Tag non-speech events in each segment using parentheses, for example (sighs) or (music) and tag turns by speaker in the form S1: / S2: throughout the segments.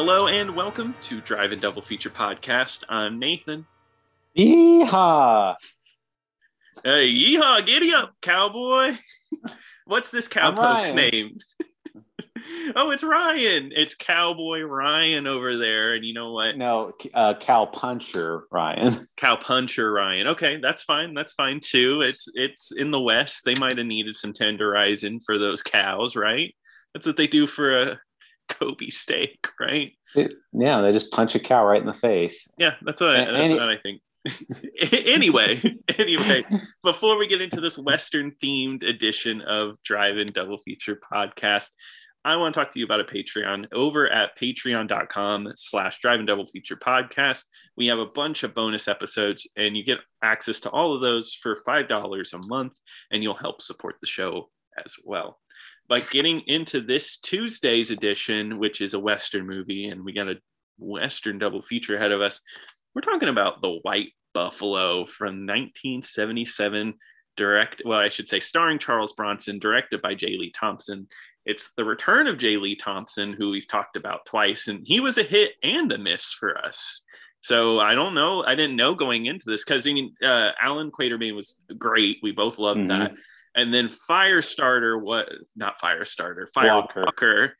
S1: Hello and welcome to Drive-In Double Feature Podcast. I'm Nathan.
S2: Yeehaw!
S1: Hey, yeehaw, giddy up, cowboy. What's this cowpoke's name? (laughs) oh, it's Ryan. It's Cowboy Ryan over there. And you know what?
S2: No, uh, Cow Puncher Ryan. (laughs)
S1: Cow Puncher Ryan. Okay, that's fine. That's fine too. It's it's in the West. They might have needed some tenderizing for those cows, right? That's what they do for a Kobe steak, right?
S2: It, yeah, they just punch a cow right in the face.
S1: Yeah, that's what, I, that's what I think. (laughs) anyway, (laughs) anyway, before we get into this Western themed edition of Drive In Double Feature podcast, I want to talk to you about a Patreon over at patreon.com slash drive in double feature podcast. We have a bunch of bonus episodes and you get access to all of those for $5 a month and you'll help support the show as well. But getting into this Tuesday's edition, which is a Western movie, and we got a Western double feature ahead of us, we're talking about The White Buffalo from 1977 direct well i should say starring charles bronson directed by j lee thompson it's the return of J. Lee Thompson, who we've talked about twice, and he was a hit and a miss for us. So I don't know. I didn't know going into this because I mean, uh, Allan Quatermain was great. We both loved mm-hmm. that. And then Firestarter, what not Firestarter, Firewalker Walker.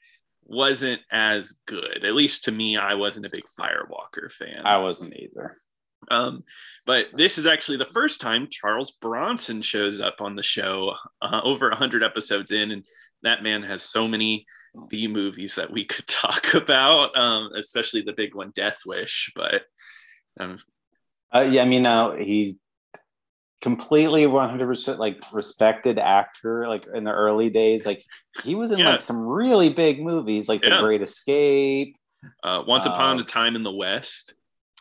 S1: wasn't as good. At least to me, I wasn't a big Firewalker fan.
S2: I wasn't either.
S1: Um, but this is actually the first time Charles Bronson shows up on the show, uh, over hundred episodes in, and that man has so many B movies that we could (laughs) talk about, um, especially the big one, Death Wish. But um,
S2: uh, yeah, I mean, uh, he completely 100% like respected actor like in the early days like he was in yeah. like some really big movies like yeah. the great escape
S1: uh, once upon uh, a time in the west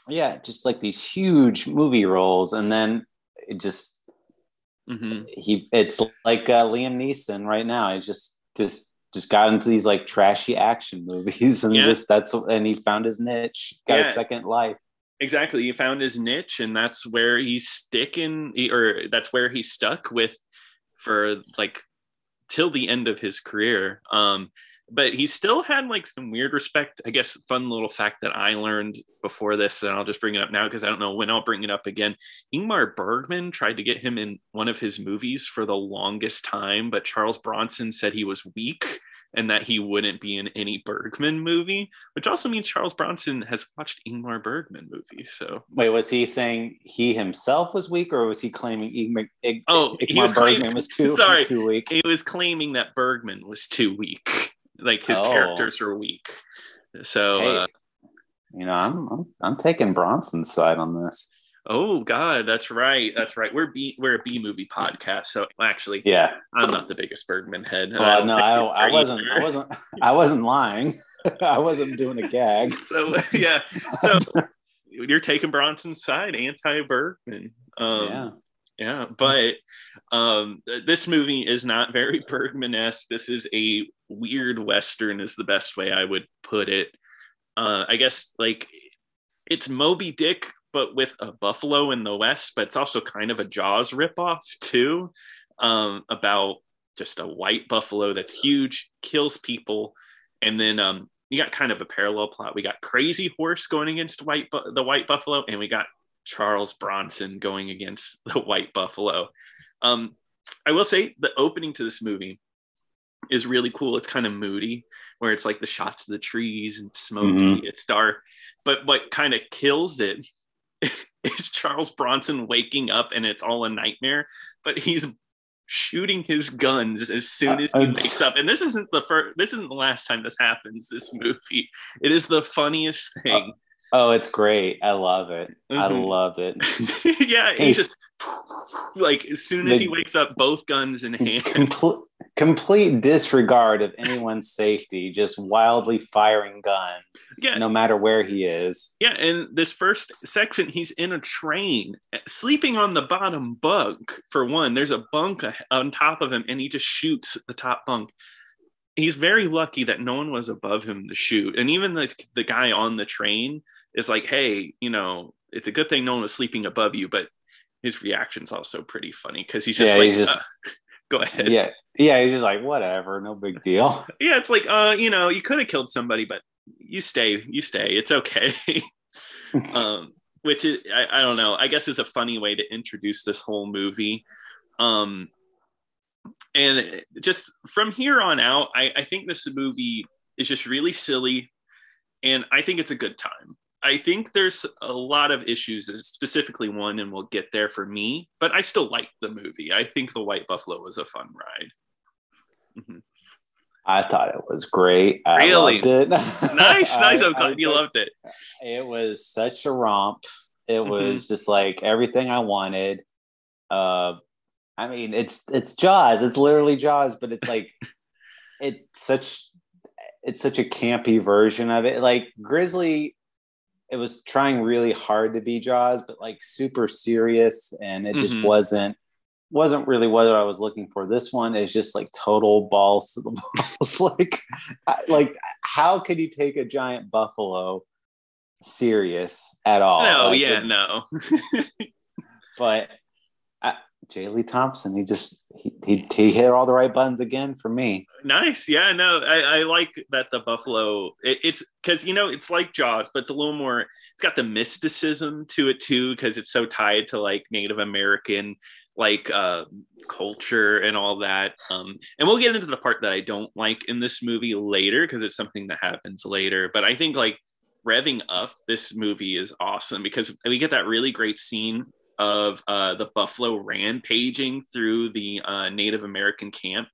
S2: yeah just like these huge movie roles and then it just Mm-hmm. He it's like uh, Liam Neeson right now. He's just just just got into these like trashy action movies (laughs) and yeah. just that's and he found his niche, got a second life.
S1: Exactly, he found his niche, and that's where he's sticking, or that's where he's stuck with for like till the end of his career. Um, but he still had like some weird respect. I guess fun little fact that I learned before this, and I'll just bring it up now because I don't know when I'll bring it up again. Ingmar Bergman tried to get him in one of his movies for the longest time, but Charles Bronson said he was weak and that he wouldn't be in any Bergman movie, which also means Charles Bronson has watched Ingmar Bergman movies. So
S2: wait, was he saying he himself was weak, or was he claiming Ingmar? Ig- oh, Ingmar he was Bergman claiming, was too (laughs) sorry, too weak.
S1: He was claiming that Bergman was too weak like his oh. characters were weak. So hey, uh,
S2: you know, I'm, I'm I'm taking Bronson's side on this.
S1: Oh God, that's right. That's right. We're B we're a B movie podcast. So actually,
S2: yeah,
S1: I'm not the biggest Bergman head.
S2: Well, no, I, I wasn't. Either. I wasn't. I wasn't lying. (laughs) I wasn't doing a gag. (laughs)
S1: So yeah. So you're taking Bronson's side, anti Bergman. Um, yeah. Yeah, but um, this movie is not very Bergman esque. This is a weird Western, is the best way I would put it. Uh, I guess like it's Moby Dick, but with a buffalo in the West, but it's also kind of a Jaws ripoff too, um, about just a white buffalo that's huge, kills people, and then um, you got kind of a parallel plot. We got Crazy Horse going against white bu- the white buffalo, and we got Charles Bronson going against (laughs) the White Buffalo. Um, I will say the opening to this movie is really cool. It's kind of moody, where it's like the shots of the trees and smoky. Mm-hmm. It's dark, but what kind of kills it (laughs) is Charles Bronson waking up and it's all a nightmare. But he's shooting his guns as soon as he uh, wakes up. And this isn't the first. This isn't the last time this happens. This movie. It is the funniest thing. Uh,
S2: Oh, it's great. I love it. Mm-hmm. I love it. (laughs)
S1: yeah, he just like as soon as the, he wakes up, both guns in (laughs) hand.
S2: Complete, complete disregard of anyone's safety, just wildly firing guns. Yeah. No matter where he is.
S1: Yeah, and this first section, he's in a train, sleeping on the bottom bunk. For one, there's a bunk on top of him, and he just shoots the top bunk he's very lucky that no one was above him to shoot. And even the the guy on the train is like, hey, you know, it's a good thing no one was sleeping above you, but his reaction's also pretty funny because he's just yeah, like, he's just, uh, (laughs) go ahead.
S2: Yeah. Yeah. He's just like, whatever, no big deal. (laughs)
S1: yeah. It's like, uh, you know, you could have killed somebody, but you stay, you stay. It's okay. (laughs) um, which is I, I don't know. I guess is a funny way to introduce this whole movie. Um, and just from here on out, I, I think this movie is just really silly, and I think it's a good time. I think there's a lot of issues, specifically one, and we'll get there for me, but I still like the movie. I think The White Buffalo was a fun ride.
S2: Mm-hmm. I thought it was great. I
S1: really?
S2: loved it. (laughs) (laughs)
S1: nice, nice. I'm glad you loved it.
S2: It was such a romp. It mm-hmm. was just like everything I wanted. Uh, I mean, it's it's Jaws. It's literally Jaws, but it's like (laughs) it's such it's such a campy version of it. Like Grizzly, it was trying really hard to be Jaws, but like super serious, and it just mm-hmm. wasn't wasn't really what I was looking for. This one is just like total balls to the (laughs) balls. like, like how could you take a giant buffalo serious at all?
S1: No,
S2: like,
S1: yeah, no. (laughs)
S2: but uh, J. Lee Thompson, he just he, he, he hit all the right buttons again for me.
S1: Nice, yeah, no, I, I like that the buffalo. It, it's because you know it's like Jaws, but it's a little more. It's got the mysticism to it too, because it's so tied to like Native American like uh, culture and all that. Um, and we'll get into the part that I don't like in this movie later because it's something that happens later. But I think like revving up this movie is awesome because we get that really great scene of uh, the buffalo rampaging through the uh, Native American camp.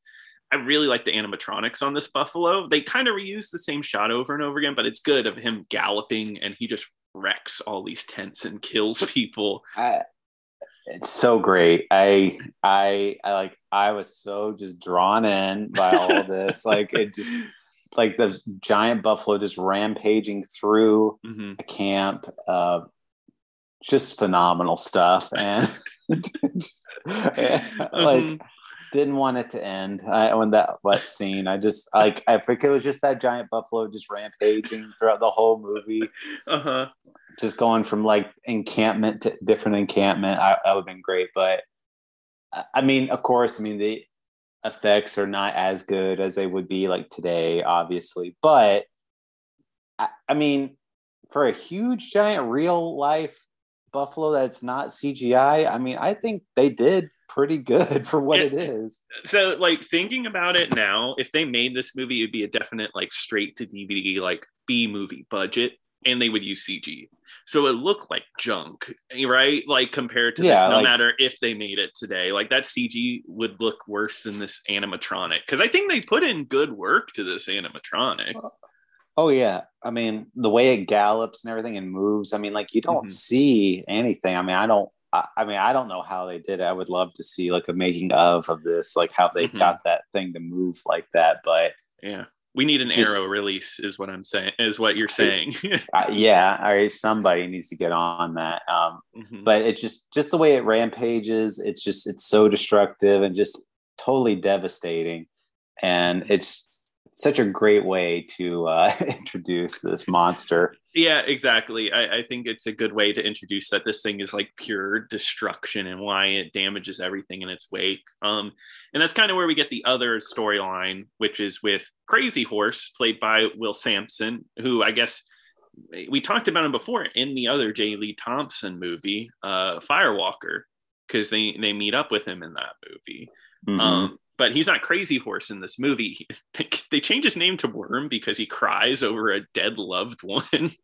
S1: I really like the animatronics on this buffalo. They kind of reuse the same shot over and over again, but it's good of him galloping and he just wrecks all these tents and kills (laughs) people.
S2: I, it's so great. I I I like I was so just drawn in by all of this. (laughs) like it just like this giant buffalo just rampaging through mm-hmm. a camp. Uh, just phenomenal stuff, (laughs) and, (laughs) like mm-hmm. didn't want it to end. I when that wet scene, I just like I think it was just that giant buffalo just rampaging throughout the whole movie. Uh huh just going from like encampment to different encampment, I, that would have been great. But I mean, of course, I mean, the effects are not as good as they would be like today, obviously. But I, I mean, for a huge, giant, real life buffalo that's not CGI, I mean, I think they did pretty good (laughs) for what it, it is.
S1: So, like thinking about it now, if they made this movie, it'd be a definite like straight to DVD, like B movie budget, and they would use CG so it looked like junk eh, right? Like compared to yeah, this no like, matter if they made it today. Like that cg would look worse than this animatronic because i think they put in good work to this animatronic
S2: oh yeah i mean the way it gallops and everything and moves i mean like you don't mm-hmm. see anything i mean i don't I, I mean i don't know how they did it i would love to see like a making of of this like how they mm-hmm. got that thing to move like that but
S1: yeah we need an just, arrow release, is what I'm saying. Is what you're saying? (laughs)
S2: uh, yeah, all right. Somebody needs to get on that. Um, mm-hmm. But it's just just the way it rampages. It's just it's so destructive and just totally devastating, and it's such a great way to uh, (laughs) introduce this monster.
S1: Yeah, exactly. I, I, think it's a good way to introduce that this thing is like pure destruction and why it damages everything in its wake. Um, and that's kind of where we get the other storyline, which is with Crazy Horse, played by Will Sampson, who I guess we talked about him before in the other J. Lee Thompson movie, uh, Firewalker, because they they meet up with him in that movie. Mm-hmm. Um, but he's not crazy horse in this movie. (laughs) They change his name to worm because he cries over a dead loved one. (laughs)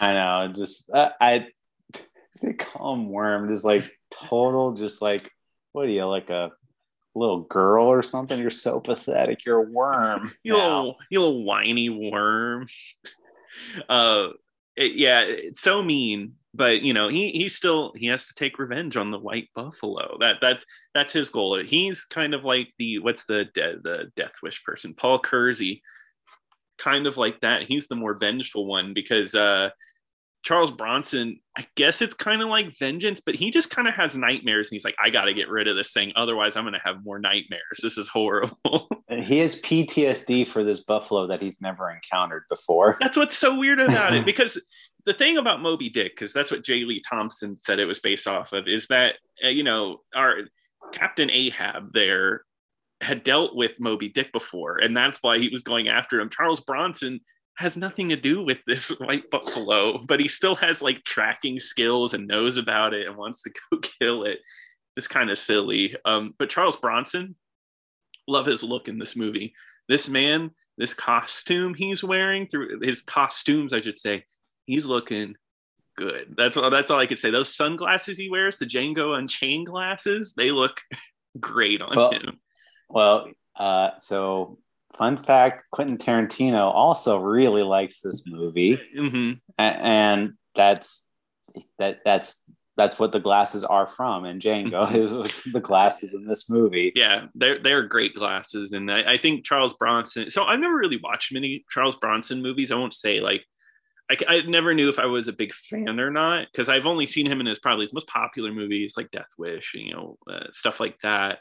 S2: I know just uh, i (laughs) they call him worm just like total just like what are you like a little girl or something? You're so pathetic you're a worm
S1: you little you little whiny worm. Uh it, yeah it's so mean but you know he he still he has to take revenge on the white buffalo. That that's that's his goal. He's kind of like the what's the de- the death wish person? Paul kersey. Kind of like that. He's the more vengeful one because uh charles bronson i guess it's kind of like vengeance but he just kind of has nightmares and he's like i gotta get rid of this thing otherwise i'm gonna have more nightmares. (laughs) This is horrible.
S2: And he has ptsd for this buffalo that he's never encountered before.
S1: That's what's so weird about it (laughs) because the thing about Moby Dick, because that's what J. Lee Thompson said it was based off of, is that uh, you know our Captain Ahab there had dealt with Moby Dick before, and that's why he was going after him. Charles Bronson has nothing to do with this (laughs) white buffalo, but he still has like tracking skills and knows about it and wants to (laughs) go kill it. It's kind of silly. Um, but Charles Bronson, love his look in this movie. This man, this costume he's wearing through his costumes, I should say, he's looking good. That's all. That's all I could say. Those sunglasses he wears, the Django Unchained glasses, they look (laughs) great on
S2: well,
S1: him.
S2: Well, uh, so fun fact: Quentin Tarantino also really likes this movie, mm-hmm. and that's that that's that's what the glasses are from and Django. Mm-hmm. it (laughs) was the glasses in this movie.
S1: Yeah, they're they're great glasses, and I, I think Charles Bronson. So I've never really watched many Charles Bronson movies. I won't say like I, I never knew if I was a big fan or not because I've only seen him in his probably his most popular movies like Death Wish, you know, uh, stuff like that.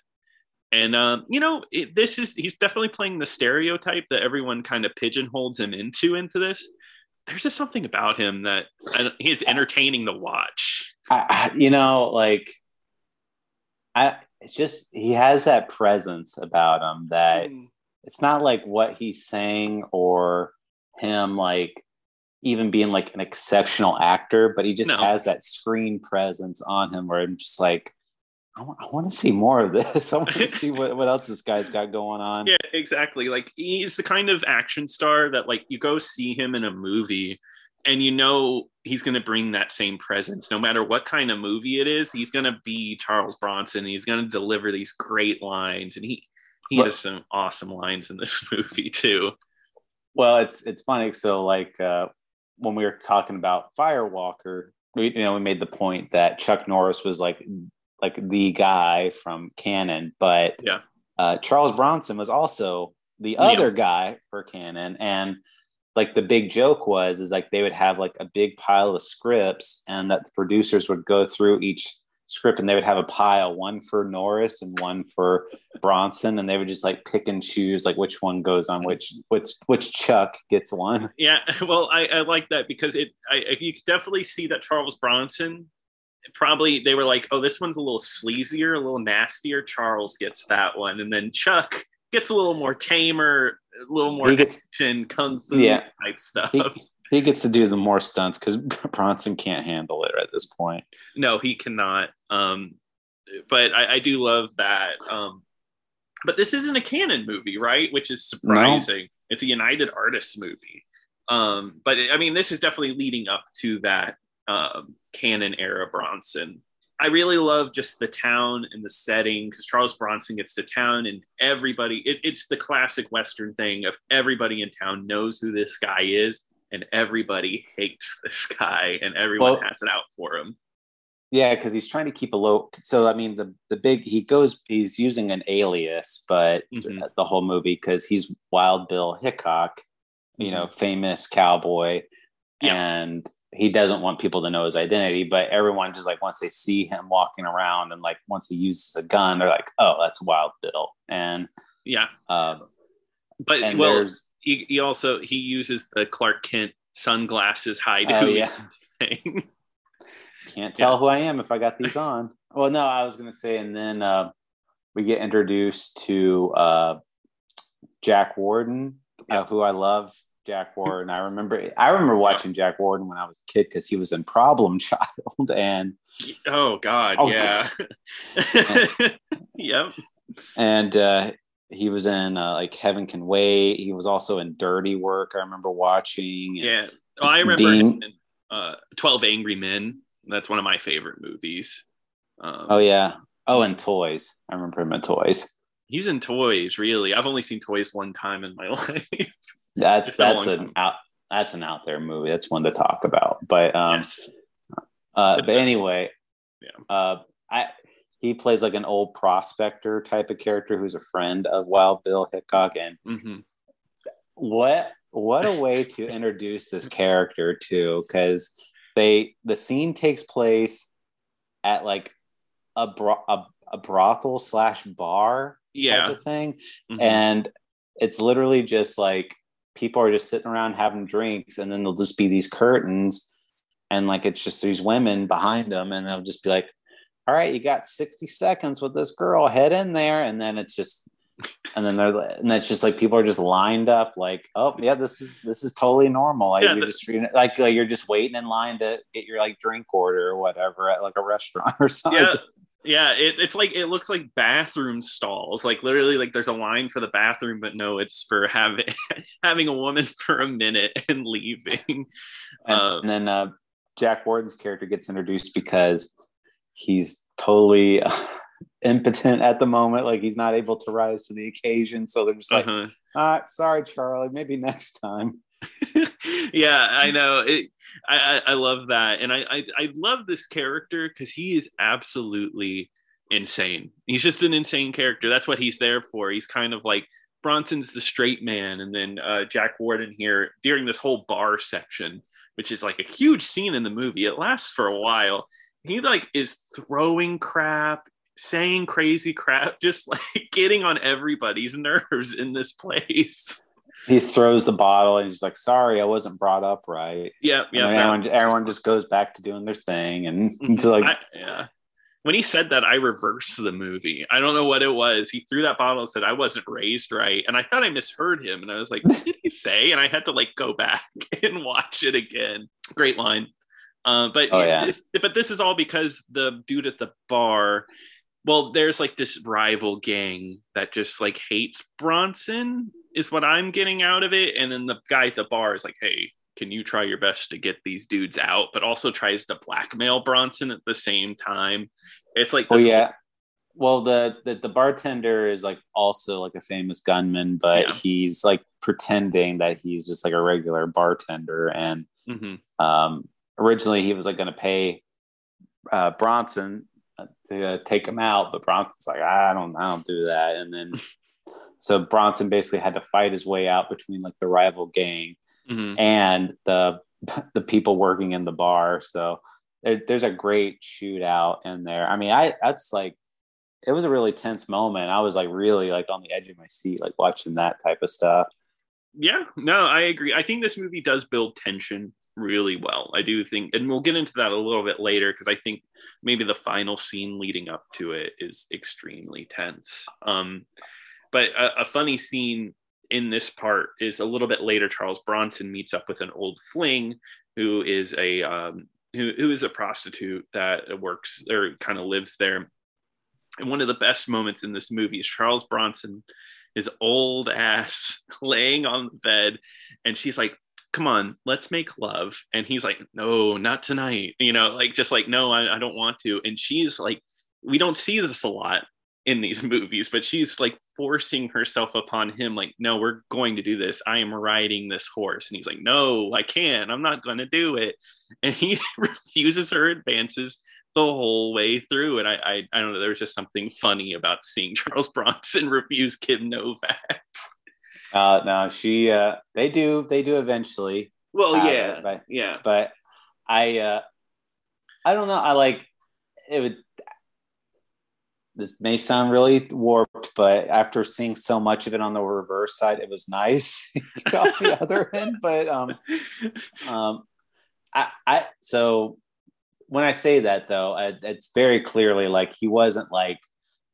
S1: And um, you know, it, this is he's definitely playing the stereotype that everyone kind of pigeonholes him into into this. There's just something about him that he's entertaining to watch.
S2: I, you know, like I it's just he has that presence about him that mm. it's not like what he's saying or him like even being like an exceptional actor, but he just no. has that screen presence on him where I'm just like, I want, want to see more of this. (laughs) I want to see what, what else this guy's got going on.
S1: Yeah, exactly. Like he's the kind of action star that like you go see him in a movie and you know he's going to bring that same presence no matter what kind of movie it is. He's going to be Charles Bronson. He's going to deliver these great lines and he he but, has some awesome lines in this (laughs) movie too.
S2: Well, it's it's funny. So like uh, when we were talking about Firewalker, we you know we made the point that Chuck Norris was like like the guy from Cannon, but
S1: yeah,
S2: uh, Charles Bronson was also the other guy for Cannon, and like the big joke was is like they would have like a big pile of scripts, and that the producers would go through each script and they would have a pile, one for Norris and one for Bronson, and they would just like pick and choose like which one goes on which which which Chuck gets one. (laughs)
S1: Yeah, well, I, I like that because it I, you definitely see that Charles Bronson probably they were like, oh, this one's a little sleazier, a little nastier. Charles gets that one, and then Chuck gets a little more tamer, a little more he gets, action, kung fu yeah, type stuff.
S2: He, he gets to do the more stunts because (laughs) Bronson can't handle it at this point.
S1: No, he cannot. Um, but I, I do love that. Um, but this isn't a Cannon movie, right? Which is surprising. No. It's a United Artists movie. Um, but I mean, this is definitely leading up to that um, Cannon era Bronson. I really love just the town and the setting because Charles Bronson gets to town and everybody, it, it's the classic Western thing of everybody in town knows who this guy is and everybody hates this guy and everyone well, has it out for him.
S2: Yeah, because he's trying to keep a low. So I mean, the the big he goes. He's using an alias, but mm-hmm. the whole movie because he's Wild Bill Hickok, you know, mm-hmm. famous cowboy, yeah. and he doesn't want people to know his identity. But everyone just like once they see him walking around and like once he uses a gun, they're like, oh, that's Wild Bill, and
S1: yeah. Um, but and well, he, he also he uses the Clark Kent sunglasses hide oh, yeah. (laughs) thing.
S2: Can't tell yeah. who I am if I got these (laughs) on. Well, no, I was gonna say, and then uh, we get introduced to uh, Jack Warden, uh, who I love. Jack (laughs) Warden. I remember I remember watching Jack Warden when I was a kid because he was in Problem (laughs) Child and
S1: oh god, oh, yeah, yep.
S2: And uh, he was in uh, like Heaven Can Wait. He was also in Dirty Work. I remember watching.
S1: Yeah, oh, I remember being... in, uh, Twelve Angry Men. That's one of my favorite movies.
S2: Um, oh yeah. Oh, and Toys. I remember him in Toys.
S1: He's in Toys. Really, I've only seen Toys one time in my (laughs) life.
S2: that's that's an time. out that's an out there movie. That's one to talk about. But um, yes. uh, but anyway, yeah. Uh, I he plays like an old prospector type of character who's a friend of Wild Bill Hickok. And mm-hmm. what what a (laughs) way to introduce this character to because they the scene takes place at like a bro- a, a brothel slash bar
S1: yeah
S2: thing mm-hmm. and it's literally just like people are just sitting around having drinks and then there'll just be these curtains and like it's just these women behind them and they'll just be like all right, you got 60 seconds with this girl, head in there. And then it's just and then they're and it's just like people are just lined up like oh yeah this is this is totally normal. Like yeah, you're just like, like you're just waiting in line to get your like drink order or whatever at like a restaurant (laughs) or something.
S1: Yeah. Yeah it, it's like it looks like bathroom stalls. Like literally like there's a line for the bathroom but no it's for having (laughs) having a woman (laughs) for a minute and leaving.
S2: And, um, and then uh jack warden's character gets introduced because he's totally impotent at the moment. Like he's not able to rise to the occasion. So they're just like, uh-huh. uh, sorry, Charlie, maybe next time. (laughs) (laughs)
S1: yeah, I know. It, I, I, I love that. And I, I, I love this character because he is absolutely insane. He's just an insane character. That's what he's there for. He's kind of like Bronson's the straight man. And then uh, Jack Warden here during this whole bar section, which is like a huge scene in the movie. It lasts for a while. He like is throwing crap saying crazy crap, (laughs) just like getting on everybody's nerves in this place. (laughs)
S2: He throws the bottle and he's like, "Sorry, I wasn't brought up right."
S1: Yeah, yeah.
S2: Everyone, everyone just goes back to doing their thing, and (laughs) to like, I,
S1: yeah. When he said that, I reversed the movie. I don't know what it was. He threw that bottle and said, "I wasn't raised right," and I thought I misheard him, and I was like, "What did he say?" And I had to like go back and watch it again. Great line. Uh, but oh, yeah. but this is all because the dude at the bar well there's like this rival gang that just like hates bronson is what i'm getting out of it. And then the guy at the bar is like hey can you try your best to get these dudes out? But also tries to blackmail bronson at the same time. It's like
S2: oh yeah. Well the, the, the bartender is like also like a famous gunman but yeah. he's like pretending that he's just like a regular bartender. And mm-hmm. um originally he was like going to pay uh, bronson to uh, take him out, but Bronson's like, I don't, I don't do that. And then, (laughs) so Bronson basically had to fight his way out between like the rival gang mm-hmm. and the (laughs) the people working in the bar. So there, there's a great shootout in there. I mean, I that's like it was a really tense moment. I was like really like on the edge of my seat, like watching that type of stuff.
S1: Yeah, no, I agree. I think this movie does build tension really well. I do think, and we'll get into that a little bit later because I think maybe the final scene leading up to it is extremely tense. Um, but a, a funny scene in this part is a little bit later. Charles Bronson meets up with an old fling who is a um, who, who is a prostitute that works or kind of lives there. And one of the best moments in this movie is Charles Bronson, his old ass (laughs) laying on the bed, and she's like, come on, let's make love. And he's like, no, not tonight. You know, like just like, no, I, I don't want to. And she's like, we don't see this a lot in these (laughs) movies, but she's like forcing herself upon him, like, no, we're going to do this. I am riding this horse. And he's like, no, I can't. I'm not going to do it. (laughs) And he (laughs) refuses her advances the whole way through. And I, I, I don't know, there was just something funny about seeing Charles Bronson refuse Kim Novak.
S2: Uh, no, she. Uh, they do. They do eventually.
S1: Well, yeah, but, yeah.
S2: But I. Uh, I don't know. I like it. Would. This may sound really warped, but after seeing so much of it on the reverse side, it was nice (laughs) on the (laughs) other end. But um, um, I, I so when I say that though, I, it's very clearly like he wasn't like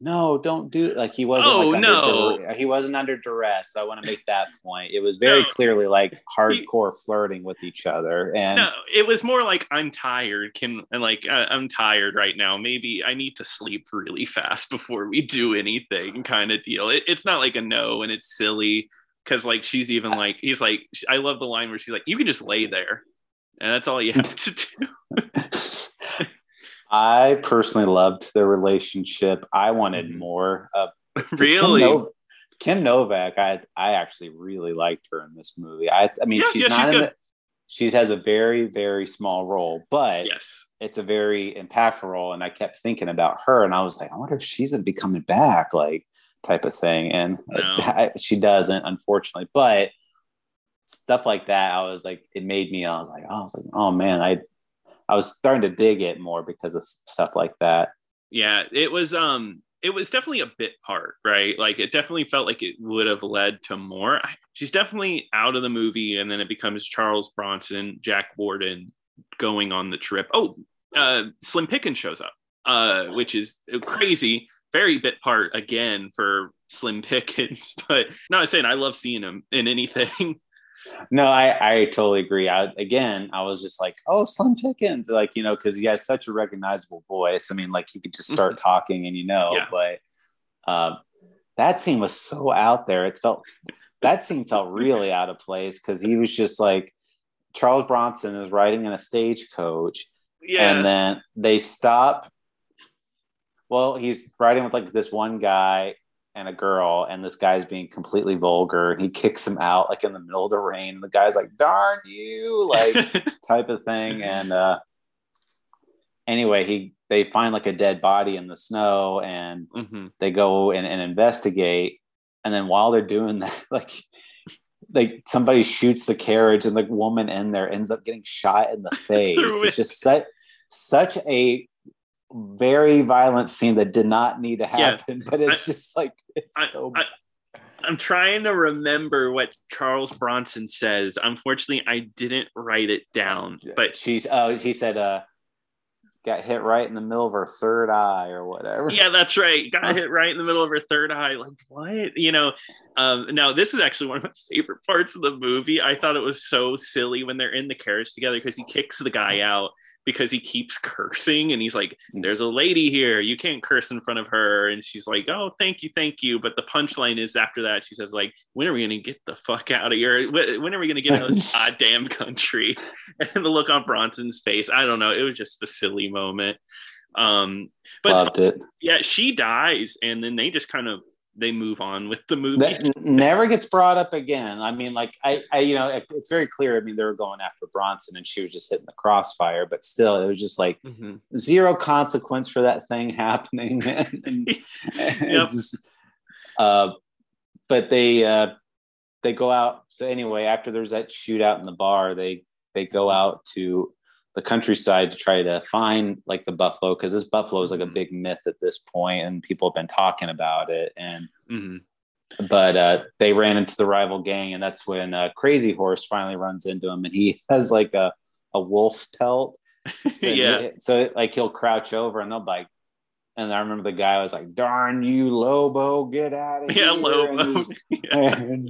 S2: no, don't do it. Like he wasn't. Oh like no, dur- uh, he wasn't under duress. So I want to make that point. It was very no. clearly like hardcore he, flirting with each other, and no,
S1: it was more like I'm tired. Can and like uh, I'm tired right now. Maybe I need to sleep really fast (laughs) before we do anything, kind of deal. It, it's not like a no, and it's silly because like she's even like he's like I love the line where she's like you can just lay there, and that's all you have to do. (laughs)
S2: I personally loved their relationship. I wanted mm-hmm. more. Uh,
S1: really?
S2: Kim, no- Kim, Novak, I I actually really liked her in this movie. I I mean, yeah, she's yeah, not she's in the, she has a very very small role, but
S1: yes,
S2: it's a very impactful role. And I kept thinking about her, and I was like, I wonder if she's gonna be coming back, like type of thing. And no. (laughs) I, she doesn't, unfortunately. But stuff like that, I was like, it made me. I was like, oh, I was like, oh man, I I was starting to dig it more because of stuff like that.
S1: Yeah, it was um it was definitely a bit part, right? Like it definitely felt like it would have led to more. She's definitely out of the movie and then it becomes Charles Bronson, Jack Warden going on the trip. Oh, uh Slim Pickens shows up. Uh which is crazy, very bit part again for Slim Pickens, (laughs) but no, I'm saying I love seeing him in anything.
S2: No, I, I totally agree. I, again, I was just like, oh, Slim Pickens, like, you know, because he has such a recognizable voice. I mean, like, he could just start talking and you know, yeah. but uh, that scene was so out there. It felt, that scene felt really out of place because he was just like, Charles Bronson is riding in a stagecoach. Yeah. And then they stop. Well, he's riding with like this one guy and a girl, and this guy's being completely vulgar. He kicks him out like in the middle of the rain. The guy's like, "Darn you!" like (laughs) type of thing. And uh, anyway, he they find like a dead body in the snow, and mm-hmm. they go and, and investigate. And then while they're doing that, (laughs) like like somebody shoots the carriage and the woman in there ends up getting shot in the (laughs) face. it's just such such a very violent scene that did not need to happen, yeah. but it's I, just like it's I, so. I,
S1: I'm trying to remember what Charles Bronson says. Unfortunately, I didn't write it down. But
S2: she's oh, she said uh got hit right in the middle of her third eye or whatever.
S1: Yeah, that's right. (laughs) Got hit right in the middle of her third eye. Like what? You know, um, now this is actually one of my favorite parts of the movie. I thought it was so silly when they're in the carriage together because he kicks the guy (laughs) out because he keeps cursing and he's like, mm. There's a lady here. You can't curse in front of her. And she's like, Oh, thank you, thank you. But the punchline is after that, she says, like, when are we gonna get the fuck out of here? When are we gonna get out of this (laughs) goddamn country? (laughs) And the look on Bronson's face, I don't know. It was just a silly moment. Um, but Loved it. Yeah, she dies, and then they just kind of they move on with the movie.
S2: That never gets brought up again. I mean, like I, I, you know, it's very clear. I mean, they were going after Bronson, and she was just hitting the crossfire. But still, it was just like mm-hmm. zero consequence for that thing (laughs) happening. (laughs) and, and, (laughs) yep. just, uh, but they uh, they go out. So anyway, after there's that shootout in the bar, they they go out to the countryside to try to find like the buffalo because this buffalo is like a mm-hmm. big myth at this point and people have been talking about it and mm-hmm. but uh, they ran into the rival gang and that's when uh, crazy horse finally runs into him and he has like a, a wolf pelt (laughs) so yeah he, so like he'll crouch over and they'll like and I remember the guy was like, "Darn you, Lobo, get out of yeah, here!" Lobo. (laughs) yeah, and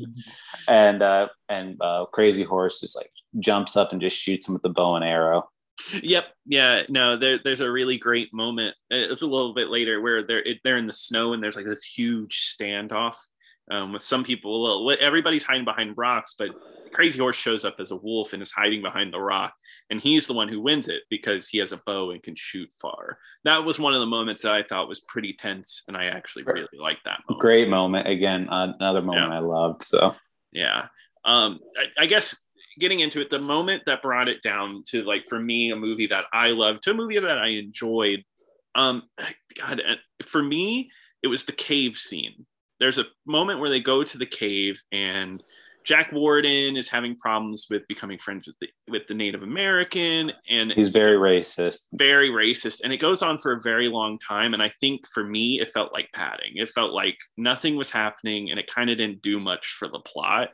S2: and, uh, and uh, Crazy Horse just like jumps up and just shoots him with the bow and arrow.
S1: Yep. Yeah. No. There, there's a really great moment. It's a little bit later where they're they're in the snow and there's like this huge standoff um, with some people. Well, everybody's hiding behind rocks, but Crazy Horse shows up as a wolf and is hiding behind the rock, and he's the one who wins it because he has a bow and can shoot far. That was one of the moments that I thought was pretty tense, and I actually really liked that
S2: moment. Great moment. Again, another moment yeah. I loved. So
S1: yeah. Um, I, I guess getting into it, the moment that brought it down to like for me a movie that I loved to a movie that I enjoyed. Um, (sighs) God, for me, it was the cave scene. There's a moment where they go to the cave and Jack Warden is having problems with becoming friends with the with the Native American, and
S2: he's very racist.
S1: Very racist, and it goes on for a very long time. And I think for me, it felt like padding. It felt like nothing was happening, and it kind of didn't do much for the plot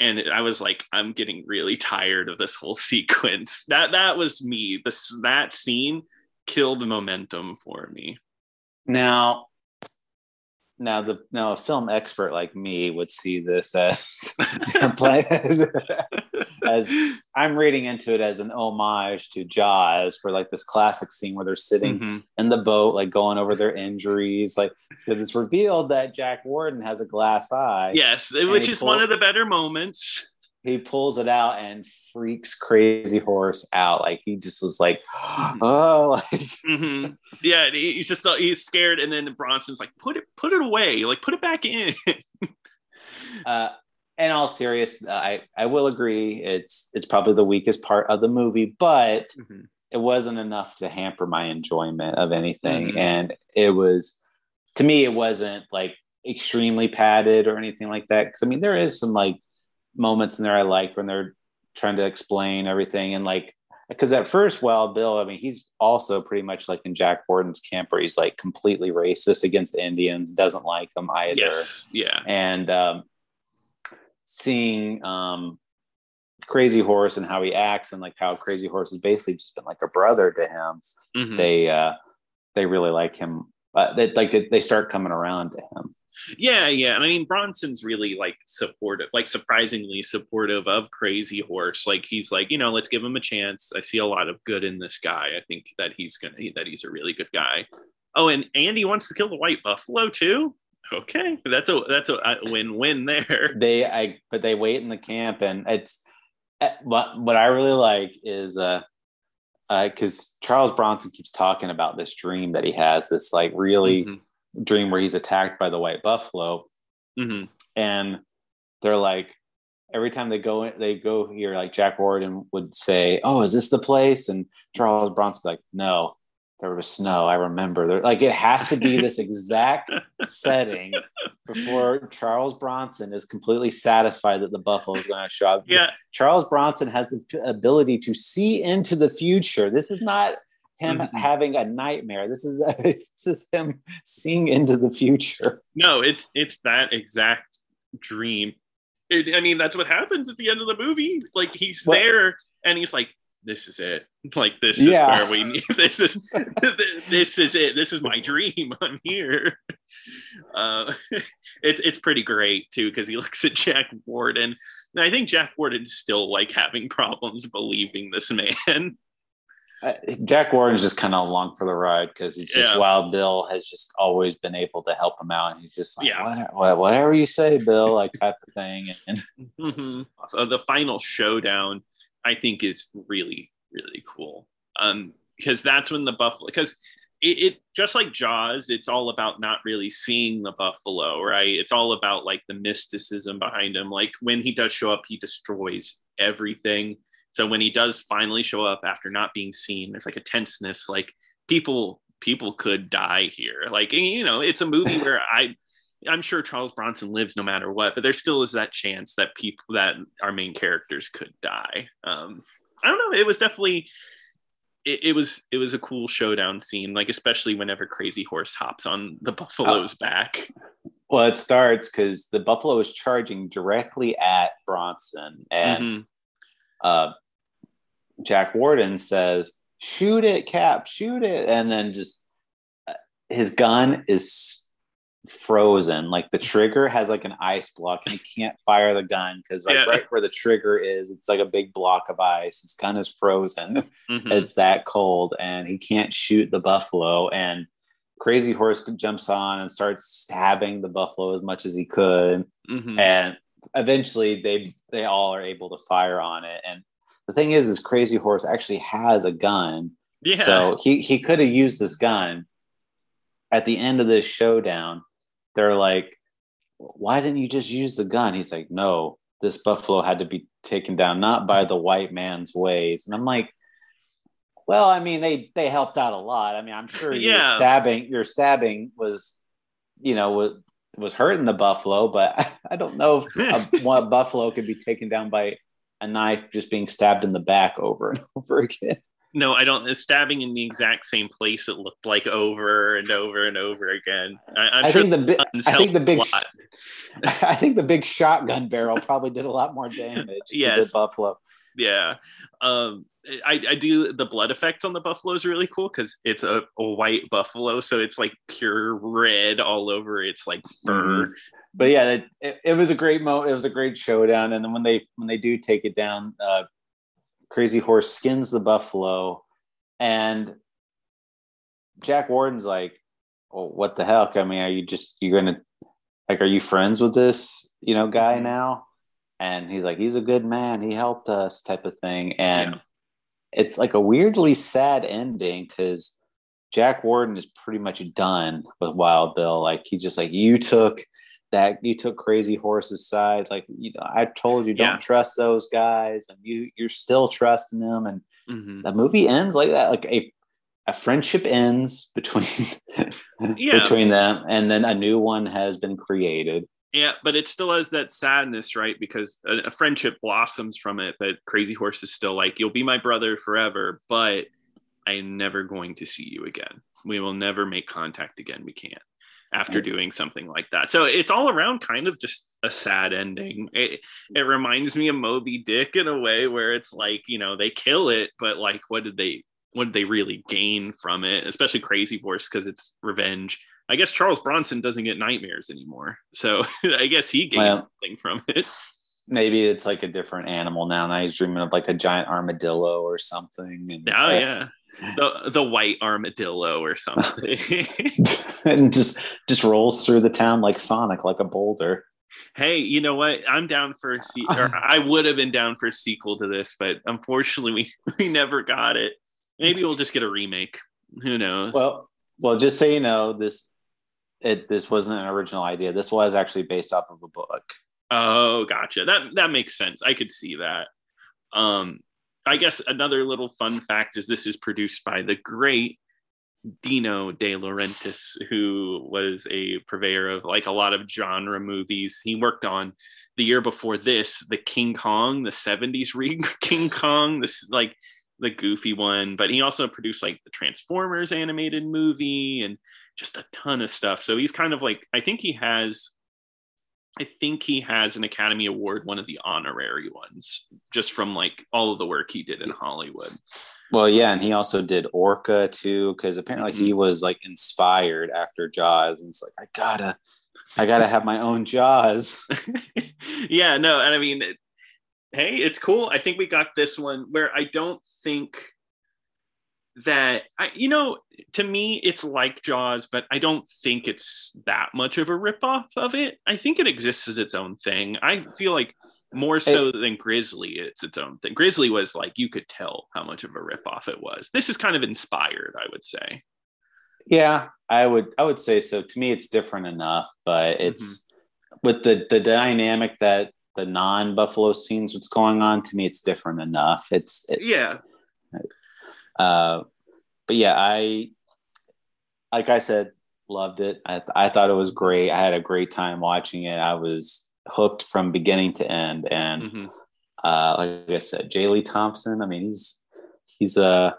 S1: and I was like, I'm getting really tired of this whole (laughs) sequence. That that was me. This that scene killed the momentum for me.
S2: Now, now the now a film expert like me would see this (laughs) as as I'm reading into it as an homage to Jaws for like this classic scene where they're sitting mm-hmm. in the boat, like going over their injuries. Like it's revealed that Jack Warden has a glass eye.
S1: Yes, which is pull- one of the better moments
S2: he pulls it out and freaks crazy horse out like he just was like (gasps) (laughs) oh like
S1: mm-hmm. yeah he's just he's scared and then bronson's like put it put it away like put it back in (laughs)
S2: uh in all serious i i will agree it's it's probably the weakest part of the movie but mm-hmm. it wasn't enough to hamper my enjoyment of anything mm-hmm. and it was to me it wasn't like extremely padded or anything like that because i mean there is some like moments in there I like when they're trying to explain everything and like because at first Wild Bill, I mean, he's also pretty much like in Jack Warden's camp where he's like completely racist against Indians, doesn't like them either.
S1: Yes, yeah.
S2: And um, seeing um, Crazy Horse and how he acts and like how Crazy Horse has basically just been like a brother to him, mm-hmm. they uh, they really like him. Uh, they like they, they start coming around to him.
S1: Yeah, yeah. I mean, Bronson's really like supportive, like surprisingly supportive of Crazy Horse. Like he's like, you know, let's give him a chance. I see a lot of good in this guy. I think that he's gonna that he's a really good guy. Oh, and Andy wants to kill the white buffalo too. Okay, that's a that's a win-win there. (laughs)
S2: They I but they wait in the camp, and it's eh, what what I really like is uh because uh, Charles Bronson keeps talking about this dream that he has, this like really mm-hmm. Dream where he's attacked by the white buffalo, mm-hmm. and they're like every time they go they go here, like Jack Warden would say, "Oh, is this the place?" And Charles Bronson like, "No, there was snow. I remember there, like it has to be this exact setting before Charles Bronson is completely satisfied that the buffalo is going to show up.
S1: Yeah.
S2: Charles Bronson has the ability to see into the future. This is not him mm-hmm. having a nightmare. This is (laughs) this is him seeing into the future.
S1: No, it's it's that exact dream. It, I mean, that's what happens at the end of the movie. Like he's what? there and he's like, this is it. Like this is yeah. where we need. (laughs) This is (laughs) this is it. This is my dream. I'm here. Uh, it's it's pretty great too because he looks at Jack Warden, and I think Jack Warden's still like having problems believing this man.
S2: Jack Warden's just kind of along for the ride because he's just yeah. Wild Bill has just always been able to help him out, and he's just like, yeah. whatever, whatever you say, Bill, like type of thing. And
S1: mm-hmm. so the final showdown I think is really really cool. Um, because that's when the buffalo because it, it, just like Jaws, it's all about not really seeing the buffalo, right? It's all about like the mysticism behind him. Like when he does show up, he destroys everything. So when he does finally show up after not being seen, there's like a tenseness. Like people people could die here. Like you know, it's a movie where I I'm sure Charles Bronson lives no matter what, but there still is that chance that people that our main characters could die. Um, I don't know. It was definitely it, it, was it was a cool showdown scene, like especially whenever Crazy Horse hops on the buffalo's oh. back.
S2: Well, it starts because the buffalo is charging directly at Bronson, and mm-hmm. uh, Jack Warden says, "Shoot it, Cap! Shoot it!" And then just uh, his gun is frozen. Like the trigger has like an ice block and he can't fire the gun because like yeah. right where the trigger is, it's like a big block of ice. His gun is frozen. (laughs) Mm-hmm. It's that cold and he can't shoot the buffalo. And Crazy Horse jumps on and starts stabbing the buffalo as much as he could. Mm-hmm. And eventually they they all are able to fire on it. And the thing is, is Crazy Horse actually has a gun. Yeah. So he, he could have used this gun at the end of this showdown they're like, why didn't you just use the gun? He's like, no, this buffalo had to be taken down, not by the white man's ways. And I'm like, well, I mean, they they helped out a lot. I mean, I'm sure yeah. your stabbing your stabbing was, you know, was, was hurting the buffalo, but (laughs) I don't know if a, (laughs) one buffalo could be taken down by a knife just being stabbed in the back over and (laughs) over again
S1: no, I don't. Stabbing in the exact same place it looked like over and over and over again. I,
S2: I sure think the, bi- I think the big, (laughs) I think the big shotgun barrel probably did a lot more damage yes. to the buffalo.
S1: Yeah, um, I, I do the blood effects on the buffalo is really cool because it's a, a, white buffalo, so it's like pure red all over its like fur. Mm-hmm.
S2: But yeah, it, it, it, was a great mo. It was a great showdown, and then when they when they do take it down, uh, Crazy Horse skins the buffalo, and Jack Warden's like, well, "What the heck? I mean, are you just you're gonna like, are you friends with this you know guy mm-hmm. now?" And he's like, "He's a good man. He helped us," type of thing, and yeah. it's like a weirdly sad ending because Jack Warden is pretty much done with Wild Bill. Like he just like you took that you took crazy horse's side like you know i told you don't yeah. trust those guys and you you're still trusting them and mm-hmm. the movie ends like that like a a friendship ends between (laughs) yeah. between them and then a new one has been created
S1: yeah but it still has that sadness right because a, a friendship blossoms from it but crazy horse is still like you'll be my brother forever but i'm never going to see you again we will never make contact again we can't after doing something like that. So it's all around kind of just a sad ending. It, it reminds me of Moby Dick in a way where it's like, you know, they kill it, but like, what did they, what did they really gain from it? Especially Crazy Horse because it's revenge. I guess Charles Bronson doesn't get nightmares anymore. So (laughs) I guess he gained well, something from it.
S2: Maybe it's like a different animal now. Now he's dreaming of like a giant armadillo or something.
S1: And, oh, uh, yeah. The, the white armadillo or something. (laughs) (laughs)
S2: and just just rolls through the town like Sonic, like a boulder.
S1: Hey, you know what? I'm down for a se- or I would have been down for a sequel to this, but unfortunately we, we never got it. Maybe we'll just get a remake. Who knows?
S2: Well, well, just so you know, this it this wasn't an original idea. This was actually based off of a book.
S1: Oh, gotcha. That that makes sense. I could see that. Um, I guess another little fun fact is this is produced by the great Dino De Laurentiis, who was a purveyor of like a lot of genre movies. He worked on the year before this, the King Kong, the 70s re (laughs) King Kong, this like the goofy one, but he also produced like the Transformers animated movie and just a ton of stuff. So he's kind of like, I think he has I think he has an Academy Award, one of the honorary ones, just from like all of the work he did in Hollywood.
S2: Well, yeah, and he also did Orca too, because apparently mm-hmm. he was like inspired after Jaws, and it's like I gotta, I gotta have my own Jaws. (laughs)
S1: yeah, no, and I mean, hey, it's cool. I think we got this one where I don't think that I, you know, to me, it's like Jaws, but I don't think it's that much of a ripoff of it. I think it exists as its own thing. I feel like more so it, than Grizzly, it's its own thing. Grizzly was like you could tell how much of a ripoff it was. This is kind of inspired, I would say.
S2: Yeah, I would I would say so. To me, it's different enough, but it's mm-hmm. with the the dynamic that the non Buffalo scenes what's going on. To me, it's different enough. It's it,
S1: yeah.
S2: Uh, but yeah, I like I said, loved it. I, I thought it was great. I had a great time watching it. I was hooked from beginning to end. And mm-hmm. uh, like I said, J. Lee Thompson. I mean, he's he's a uh,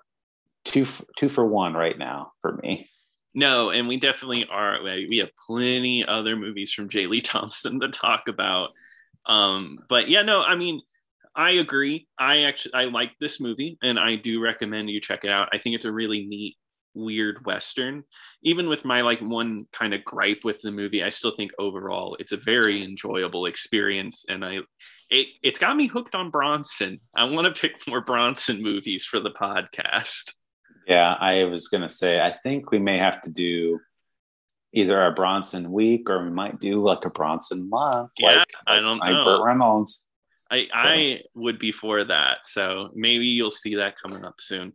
S2: two two for one right now for me.
S1: No, and we definitely are. We have plenty other movies from J. Lee Thompson (laughs) to talk about. Um, but yeah, no, I mean, I agree. I actually I like this movie and I do recommend you check it out. I think it's a really neat weird western. Even with my like one kind of gripe with the movie, I still think overall it's a very enjoyable experience and I it it's got me hooked on Bronson. I want to pick more Bronson movies for the podcast.
S2: Yeah, I was going to say I think we may have to do either a Bronson week or we might do like a Bronson month.
S1: Yeah, like, I don't like know.
S2: Burt Reynolds.
S1: I so. I would be for that. So maybe you'll see that coming up soon.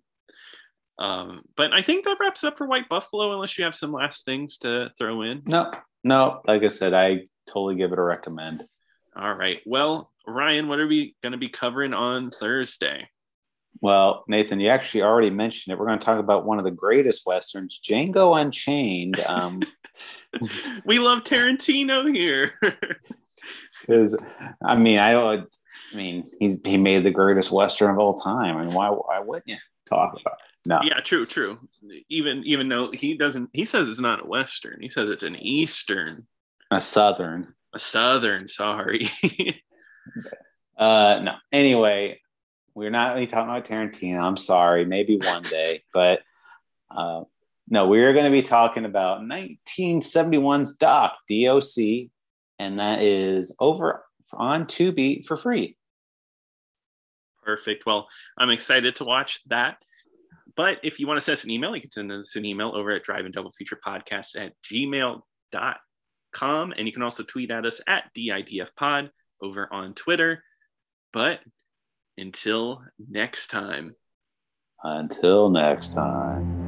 S1: Um, but I think that wraps up for White Buffalo, unless you have some last things to throw in.
S2: No, no. Like I said, I totally give it a recommend.
S1: All right. Well, Ryan, what are we going to be covering on Thursday?
S2: Well, Nathan, you actually already mentioned it. We're going to talk about one of the greatest westerns, Django Unchained. Um, (laughs)
S1: we love Tarantino here. (laughs)
S2: Because I mean, I I mean, he's he made the greatest western of all time. I mean, why why wouldn't you talk about? It? No.
S1: Yeah, true, true. Even even though he doesn't, he says it's not a western. He says it's an eastern,
S2: a southern,
S1: a southern. Sorry. (laughs)
S2: uh, no. Anyway, we're not really talking about Tarantino. I'm sorry. Maybe one day, (laughs) but uh, no, we're going to be talking about 1971's Doc DOC and that is over on Tubi for free.
S1: Perfect. Well, I'm excited to watch that. But if you want to send us an email, you can send us an email over at drive in double feature podcast at gmail.com. And you can also tweet at us at DIDF pod over on Twitter. But until next time.
S2: Until next time.